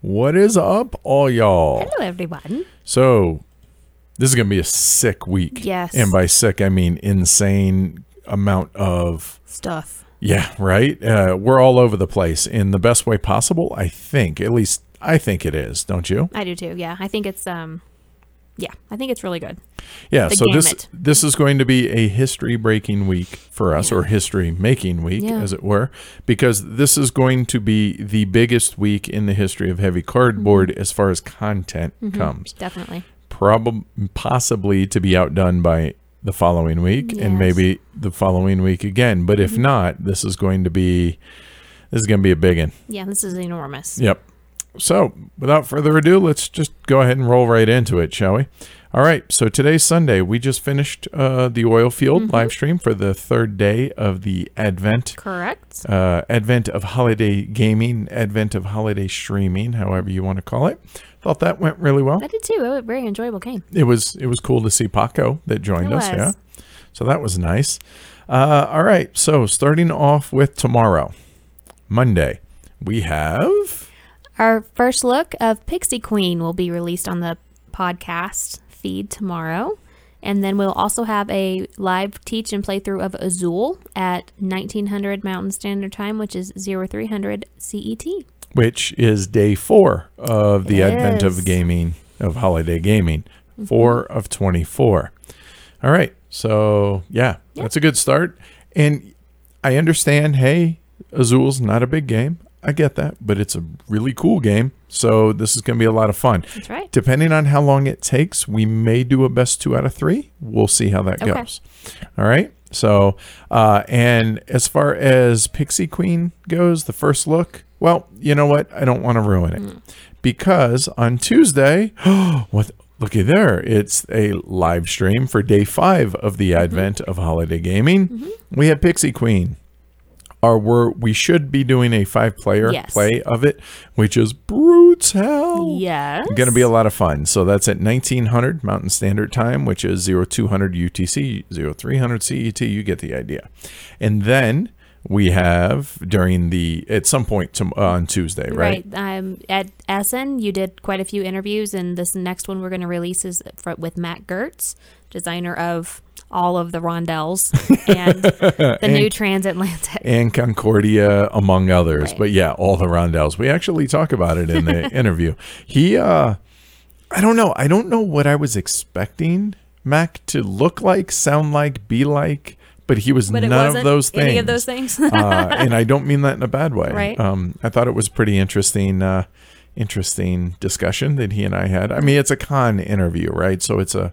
What is up, all y'all? Hello, everyone. So, this is going to be a sick week. Yes. And by sick, I mean insane amount of. Stuff. Yeah, right? Uh, we're all over the place in the best way possible, I think. At least I think it is, don't you? I do too. Yeah, I think it's um, yeah, I think it's really good. Yeah, The so this gamut. this is going to be a history breaking week for us, or history making week, Yeah. as it were, because this is going to be the biggest week in the history of heavy cardboard Mm-hmm. as far as content comes. Definitely. Probably, possibly to be outdone by the following week, and Yes. Mm-hmm. maybe the following week again. But if not, this is going to be this is going to be a big one. Yeah, this is enormous. Yep. So, without further ado, let's just go ahead and roll right into it, shall we? All right. So today's Sunday. We just finished uh, the oil field Mm-hmm. live stream for the third day of the Advent, Correct. uh, Advent of holiday gaming, Advent of holiday streaming, however you want to call it. Thought that went really well. I did too. It was a very enjoyable game. It was it was cool to see Paco that joined It us. was. Yeah. So that was nice. Uh, all right. So starting off with tomorrow, Monday, we have. Our first look of Pixie Queen will be released on the podcast feed tomorrow. And then we'll also have a live teach and playthrough of Azul at 1900 Mountain Standard Time, which is 0300 CET. which is day four of the It advent is. of gaming of holiday gaming mm-hmm. 4 of 24 all right so yeah, that's a good start and i understand hey azul's not a big game i get that but it's a really cool game so this is going to be a lot of fun. That's right. depending on how long it takes we may do a best two out of three. We'll see how that Okay. goes. All right so uh, and as far as pixie queen goes the first look well you know what? I don't want to ruin it. Hmm. Because on tuesday what looky there it's a live stream for day five of the mm-hmm. advent of holiday gaming. Mm-hmm. We have pixie queen or we're, we should be doing a five player Yes. play of it which is brutal Yes. Going to be a lot of fun. So that's at 1900 Mountain Standard Time, which is 0200 UTC, 0300 CET. You get the idea. And then we have during the, at some point to, uh, on Tuesday, right? Right. Um, at Essen, you did quite a few interviews, and this next one we're going to release is for, with Mac Gerdts, designer of all of the rondels and the new transatlantic. And Concordia, among others. Right. But yeah, all the rondels. We actually talk about it in the interview. He, uh, I don't know. I don't know what I was expecting Mac to look like, sound like, be like, but he was But none of those things. any of those things. uh, and I don't mean that in a bad way. Right. Um, I thought it was pretty interesting, uh, interesting discussion that he and I had. I mean, it's a con interview, right? So it's a,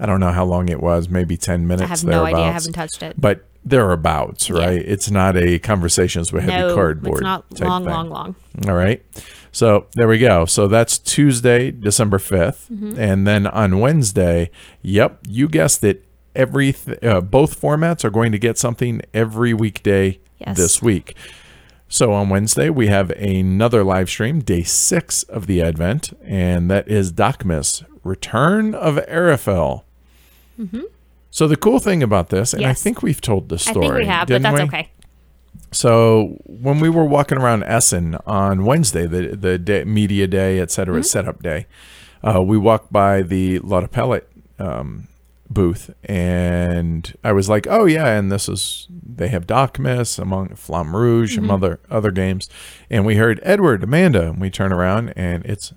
I don't know how long it was, maybe ten minutes. I have no idea. I haven't touched it. But thereabouts, right? It's not a conversations with heavy no, cardboard. it's not long, thing. long, long. All right. So there we go. So that's Tuesday, December 5th. Mm-hmm. And then on Wednesday, yep, you guessed it. Every th- uh, both formats are going to get something every weekday Yes. this week. So on Wednesday, we have another live stream, day six of the Advent, and that is Dokmus, Return of Erefel. So the cool thing about this, and I Mm-hmm. Think we've told the story. I think we have, but that's we? okay. So when we were walking around Essen on Wednesday, the the day, media day, et cetera, Mm-hmm. setup day, uh, we walked by the Lautapelit um, booth, and I was like, "Oh yeah!" And this is they have Dokmus among Flamme Rouge Mm-hmm. and other other games, and we heard Edward Amanda, and we turn around, and it's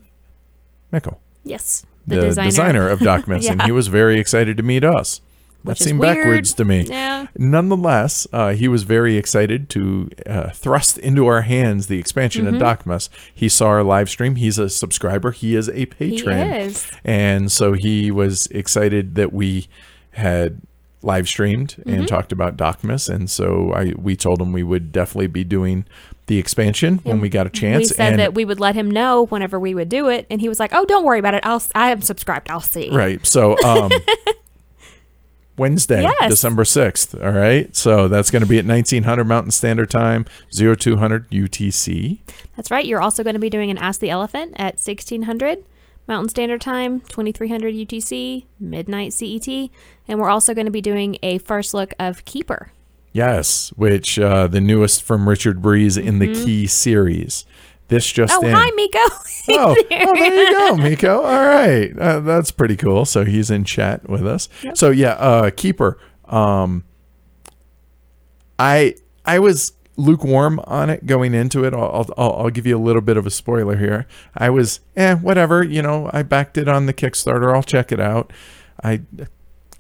Mikkel, Yes. The, designer. of Dokmus, and Yeah. he was very excited to meet us. That Which is seemed weird. backwards to me. Yeah. Nonetheless, uh, he was very excited to uh, thrust into our hands the expansion Mm-hmm. of Dokmus. He saw our live stream. He's a subscriber. He is a patron. is. And so he was excited that we had live streamed Mm-hmm. and talked about Dokmus. And so I we told him we would definitely be doing the expansion when we got a chance. We said and that we would let him know whenever we would do it, and he was like, "Oh, don't worry about it. I'll I am subscribed. I'll see." Right. So um Wednesday, Yes. December 6th. All right. So that's going to be at 1900 Mountain Standard Time, 0200 UTC. That's right. You're also going to be doing an Ask the Elephant at 1600 Mountain Standard Time, 2300 UTC, midnight CET, and we're also going to be doing a first look of Keyper. Yes, which uh, the newest from Richard Breese in the Key series. This just Oh, in. hi, Miko. Oh, oh, there you go, Miko. All right, uh, that's pretty cool. So he's in chat with us. So yeah, uh, Keyper. Um, I I was lukewarm on it going into it. I'll, I'll I'll give you a little bit of a spoiler here. I was eh, whatever. You know, I backed it on the Kickstarter. I'll check it out. I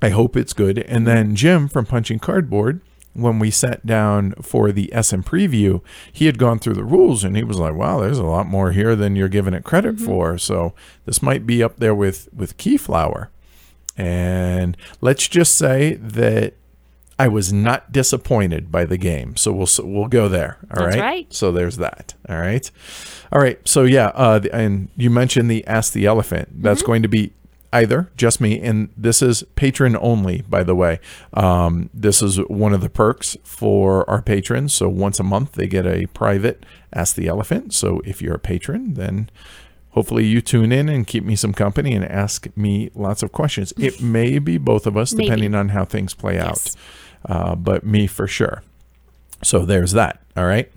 I hope it's good. And then Jim from Punching Cardboard, when we sat down for the Essen preview, he had gone through the rules and he was like, "Wow, there's a lot more here than you're giving it credit for." So this might be up there with with Keyflower. And let's just say that I was not disappointed by the game. So we'll so we'll go there. All right. That's right. So there's that. All right. All right. So yeah, uh, the- and you mentioned the Ask the Elephant. Mm-hmm. That's going to be either just me, and this is patron only, by the way. Um, this is one of the perks for our patrons. So once a month, they get a private Ask the Elephant. So if you're a patron, then hopefully you tune in and keep me some company and ask me lots of questions. It may be both of us, Maybe. depending on how things play Yes. out, uh, but me for sure. So there's that. All right.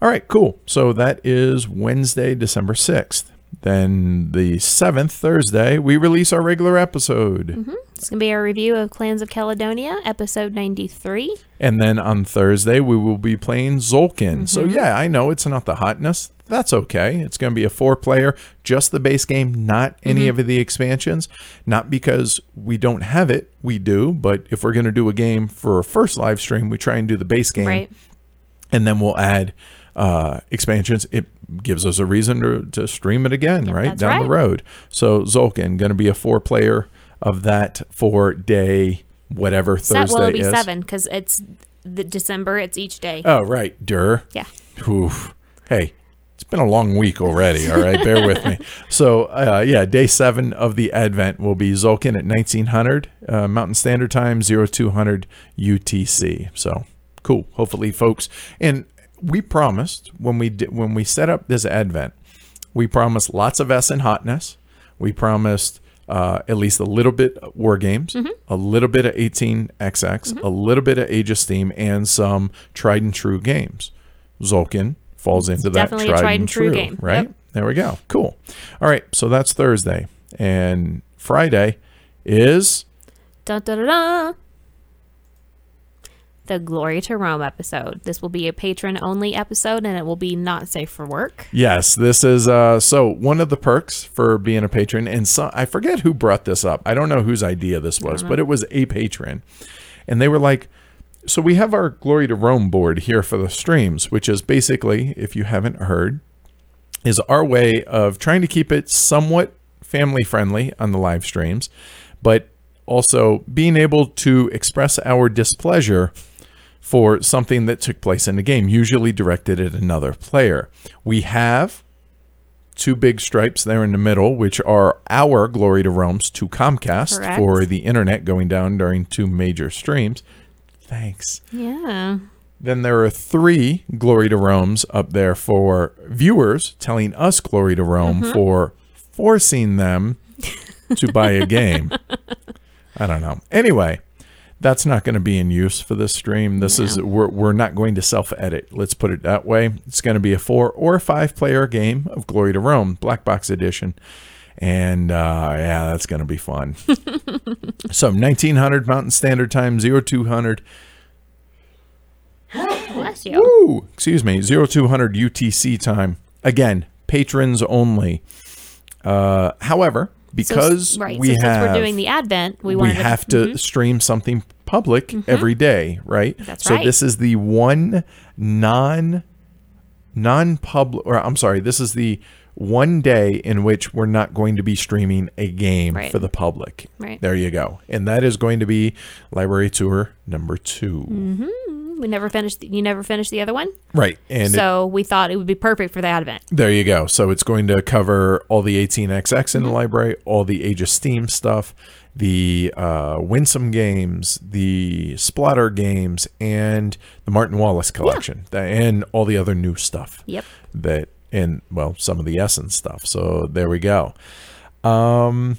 All right, cool. So that is Wednesday, December 6th. Then the 7th, Thursday, we release our regular episode. Mm-hmm. It's going to be our review of Clans of Caledonia, episode 93. And then on Thursday, we will be playing Tzolk'in. So, mm-hmm. yeah, I know it's not the hotness. That's okay. It's going to be a four player, just the base game, not any mm-hmm. of the expansions. Not because we don't have it, we do. But if we're going to do a game for a first live stream, we try and do the base game. Right. and then we'll add uh, expansions. It gives us a reason to, to stream it again, right that's down the road. So Tzolk'in going to be a four player of that for day whatever Se- Thursday well, it'll be is. seven because it's the December. It's each day. Oh right, Dur. yeah. Oof. Hey, it's been a long week already. All right, bear with me. So, uh, yeah, day seven of the Advent will be Tzolk'in at 1900 uh, Mountain Standard Time, 0200 UTC. So, cool. Hopefully, folks. And we promised when we did, when we set up this Advent, we promised lots of Essen hotness. We promised uh, at least a little bit of war games, a little bit of 18xx, a little bit of Age of Steam, and some tried and true games. Tzolk'in falls into that definitely a tried and true game. right? Yep. There we go. Cool. All right, so that's Thursday, and Friday is. The Glory to Rome episode. This will be a patron only episode and it will be not safe for work. Yes, this is uh so one of the perks for being a patron and so I forget who brought this up. I don't know whose idea this was, but it was a patron. And they were like so we have our Glory to Rome board here for the streams, which is basically if you haven't heard is our way of trying to keep it somewhat family friendly on the live streams, but also being able to express our displeasure for something that took place in the game, usually directed at another player. We have two big stripes there in the middle, which are our Glory to Rome's to Comcast Correct. for the internet going down during two major streams. Thanks. Yeah. Then there are three Glory to Rome's up there for viewers telling us Glory to Rome mm-hmm. for forcing them to buy a game. I don't know. Anyway, that's not going to be in use for this stream. This is we're we're not going to self-edit. Let's put it that way. It's going to be a four or five player game of Glory to Rome, Black Box Edition. And uh, yeah, that's going to be fun. so 1900 Mountain Standard Time, 0200 Bless you. Woo! Excuse me, 0200 UTC time. Again, patrons only. Uh, however, So, because right. we so have since we're doing the Advent, we, we have to, to stream something public every day, right? That's so right. this is the one non non public or I'm sorry, this is the one day in which we're not going to be streaming a game Right. for the public. Right. There you go. And that is going to be library tour number 2. Mm-hmm. We never finished. The, you never finished the other one, Right. And it- so we thought it would be perfect for the Advent. There you go. So it's going to cover all the 18xx in the library, all the Age of Steam stuff, the uh, Winsome games, the Splotter games, and the Martin Wallace collection, Tha- and all the other new stuff Yep. that, and well, some of the Essence stuff. So there we go. Um,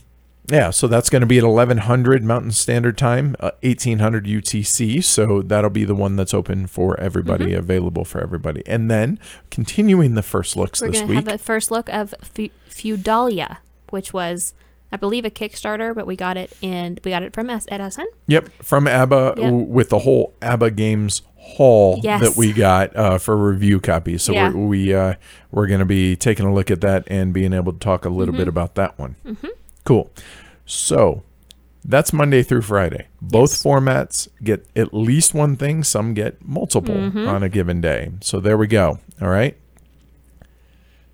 Yeah, so that's going to be at 1100 Mountain Standard Time, uh, 1800 UTC. So that'll be the one that's open for everybody, Mm-hmm. available for everybody. And then continuing the first looks We're this going to week. have a first look of Fe- Feudalia, which was, I believe, a Kickstarter, but we got it and we got it from S- at Essen. Yep, from ABBA Yep. with the whole ABBA Games haul Yes. that we got uh, for review copies. So Yeah. we're, we uh, we're going to be taking a look at that and being able to talk a little Mm-hmm. bit about that one. Cool. So that's Monday through Friday. Both Yes. formats get at least one thing. Some get multiple Mm-hmm. on a given day. So there we go. All right.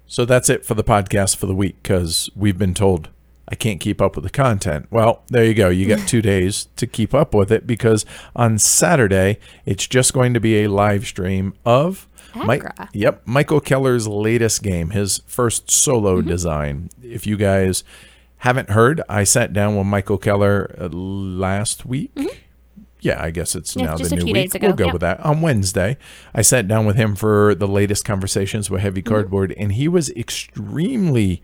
So that's it for the podcast for the week because we've been told I can't keep up with the content. Well, there you go. You got two days to keep up with it because on Saturday, it's just going to be a live stream of. Mike, yep, Michael Keller's latest game, his first solo Mm-hmm. design. If you guys haven't heard, I sat down with Michael Keller uh, last week. Yeah, I guess it's Mm-hmm. Yeah, now the new week. We'll go yeah. with that. On Wednesday, I sat down with him for the latest conversations with Heavy Mm-hmm. Cardboard, and he was extremely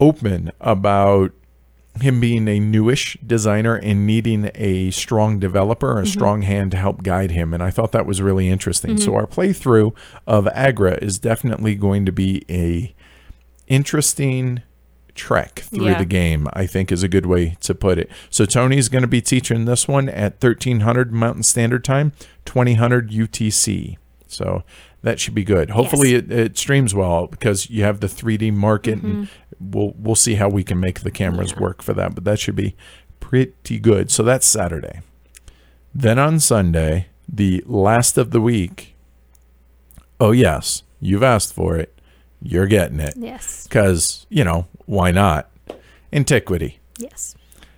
open about him being a newish designer and needing a strong developer, a strong hand to help guide him. And I thought that was really interesting. So our playthrough of Agra is definitely going to be a interesting trek through Yeah. the game, I think is a good way to put it. So Tony's going to be teaching this one at 1300 Mountain Standard Time, 2000 UTC. So that should be good. Hopefully it, it streams well because you have the 3D market and mm-hmm. we'll we'll see how we can make the cameras Yeah. work for that, but that should be pretty good. So that's Saturday. Then on Sunday, the last of the week. Oh yes, you've asked for it. You're getting it Yes. because you know why not antiquity Yes.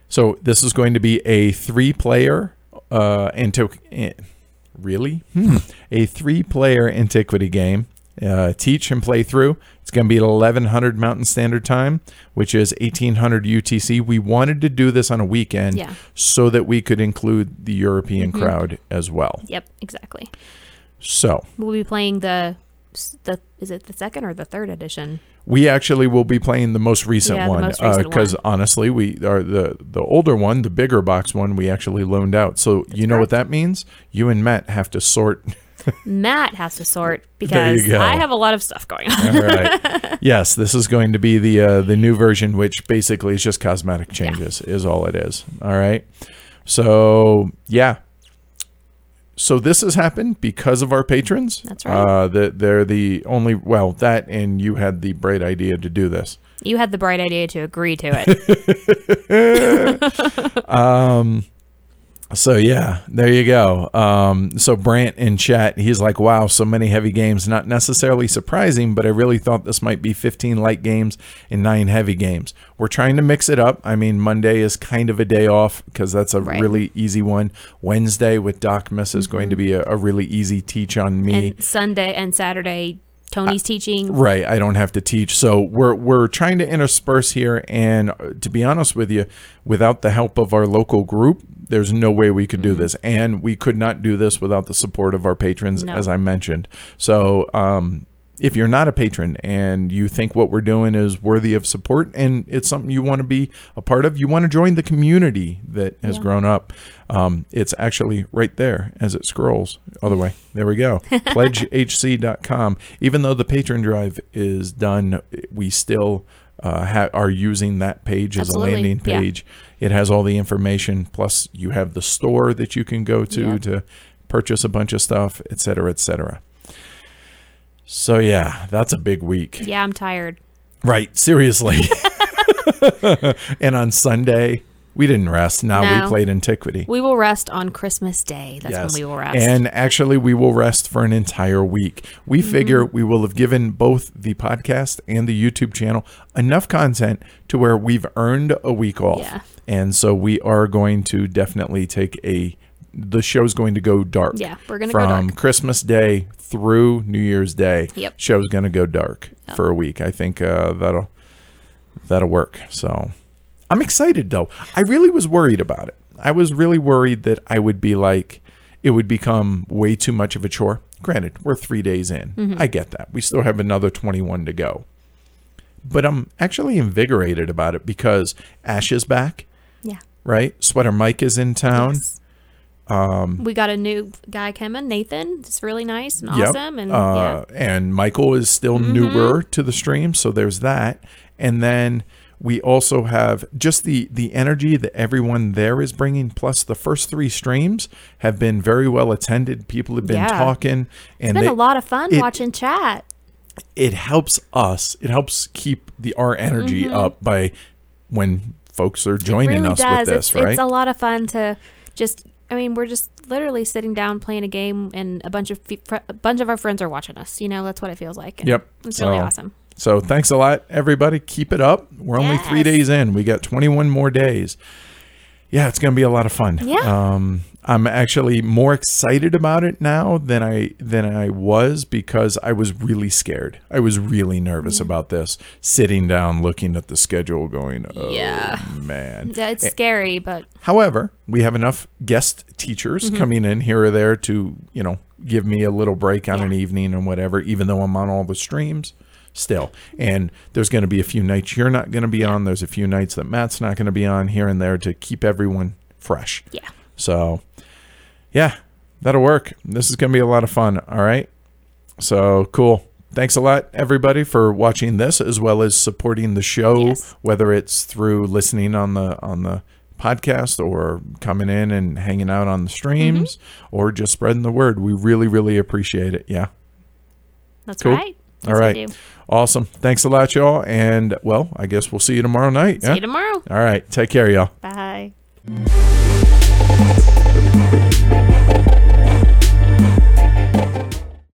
so this is going to be a three player uh antiqu- eh, really Hmm. a three player antiquity game uh, teach and play through it's going to be at 1100 mountain standard time which is 1800 utc we wanted to do this on a weekend Yeah. so that we could include the european crowd as well Yep. Exactly. so We'll be playing the the is it the second or the third edition? We actually will be playing the most recent Yeah, one because one. honestly, we are the the older one, the bigger box one. We actually loaned out. So you know what that means? You and Matt have to sort. Matt has to sort because. I have a lot of stuff going on. All right. yes, this is going to be the uh, the new version, which basically is just cosmetic changes, is all it is. All right. So yeah. So this has happened because of our patrons. That's right. Uh, that they're the only well that and you had the bright idea to do this. You had the bright idea to agree to it. So yeah, there you go. Um, so Brant in chat, he's like, "Wow, so many heavy games. Not necessarily surprising, but I really thought this might be 15 light games and nine heavy games. We're trying to mix it up. I mean, Monday is kind of a day off because that's a Right. really easy one. Wednesday with Dokmus is going to be a, a really easy teach on me. and Sunday and Saturday, Tony's teaching. Right, I don't have to teach. So we're we're trying to intersperse here and uh, to be honest with you, without the help of our local group, there's no way we could do this. And we could not do this without the support of our patrons No. as I mentioned. So, um if you're not a patron and you think what we're doing is worthy of support and it's something you want to be a part of, you want to join the community that has Yeah. grown up, um, it's actually right there as it scrolls. Other way. There we go. PledgeHC.com. Even though the patron drive is done, we still uh, ha- are using that page as Absolutely. a landing Yeah. It has all the information. Plus, you have the store that you can go to Yeah. to purchase a bunch of stuff, et cetera, et cetera. So, yeah, that's a big week. Yeah, I'm tired. Right, seriously. and on Sunday, we didn't rest. Now we played Antiquity. We will rest on Christmas Day. That's Yes. when we will rest. And actually, we will rest for an entire week. We Mm-hmm. figure we will have given both the podcast and the YouTube channel enough content to where we've earned a week off. Yeah. And so we are going to definitely take a. The show's going to go dark. Yeah, we're gonna go from dark. Christmas Day through New Year's Day. Yep. Show's going to go dark for a week. I think uh, that'll that'll work. So I'm excited though. I really was worried about it. I was really worried that I would be like, it would become way too much of a chore. Granted, we're three days in. Mm-hmm. I get that. We still have another 21 to go. but I'm actually invigorated about it because Ash is back, Yeah. right? Sweater Mike is in town. Yes. Um, we got a new guy coming, Nathan. It's really nice and Yep. awesome. And uh, and Michael is still Mm-hmm. newer to the stream, so there's that. And then we also have just the the energy that everyone there is bringing. Plus, the first three streams have been very well attended. People have been Yeah. talking, it's and been they, a lot of fun it- watching chat. it helps us. It helps keep the our energy up by when folks are joining Mm-hmm. really us does. with this, it's, right? it's a lot of fun to just. I mean, we're just literally sitting down playing a game, and a bunch of a bunch of our friends are watching us. You know, that's what it feels like. and Yep. it's really So- awesome. So thanks a lot, everybody. Keep it up. We're only three days in. We got 21 more days. Yeah, it's gonna be a lot of fun. Yeah. Um, I'm actually more excited about it now than I than I was because I was really scared. I was really nervous about this. Sitting down, looking at the schedule, going, "Oh Yeah. man." Yeah, it's scary, but However, we have enough guest teachers Mm-hmm. coming in here or there to, you know, give me a little break on Yeah. an evening and whatever, even though I'm on all the streams still. And there's going to be a few nights you're not going to be on. There's a few nights that Matt's not going to be on here and there to keep everyone fresh. yeah. So, yeah, that'll work. This is going to be a lot of fun. All right. So cool. Thanks a lot, everybody, for watching this as well as supporting the show, Yes. whether it's through listening on the on the podcast or coming in and hanging out on the streams mm-hmm. or just spreading the word. We really, really appreciate it. Yeah. That's Cool. right. All right. Awesome. Thanks a lot, y'all. And well, I guess we'll see you tomorrow night. See yeah? you tomorrow. All right. Take care, y'all. Bye.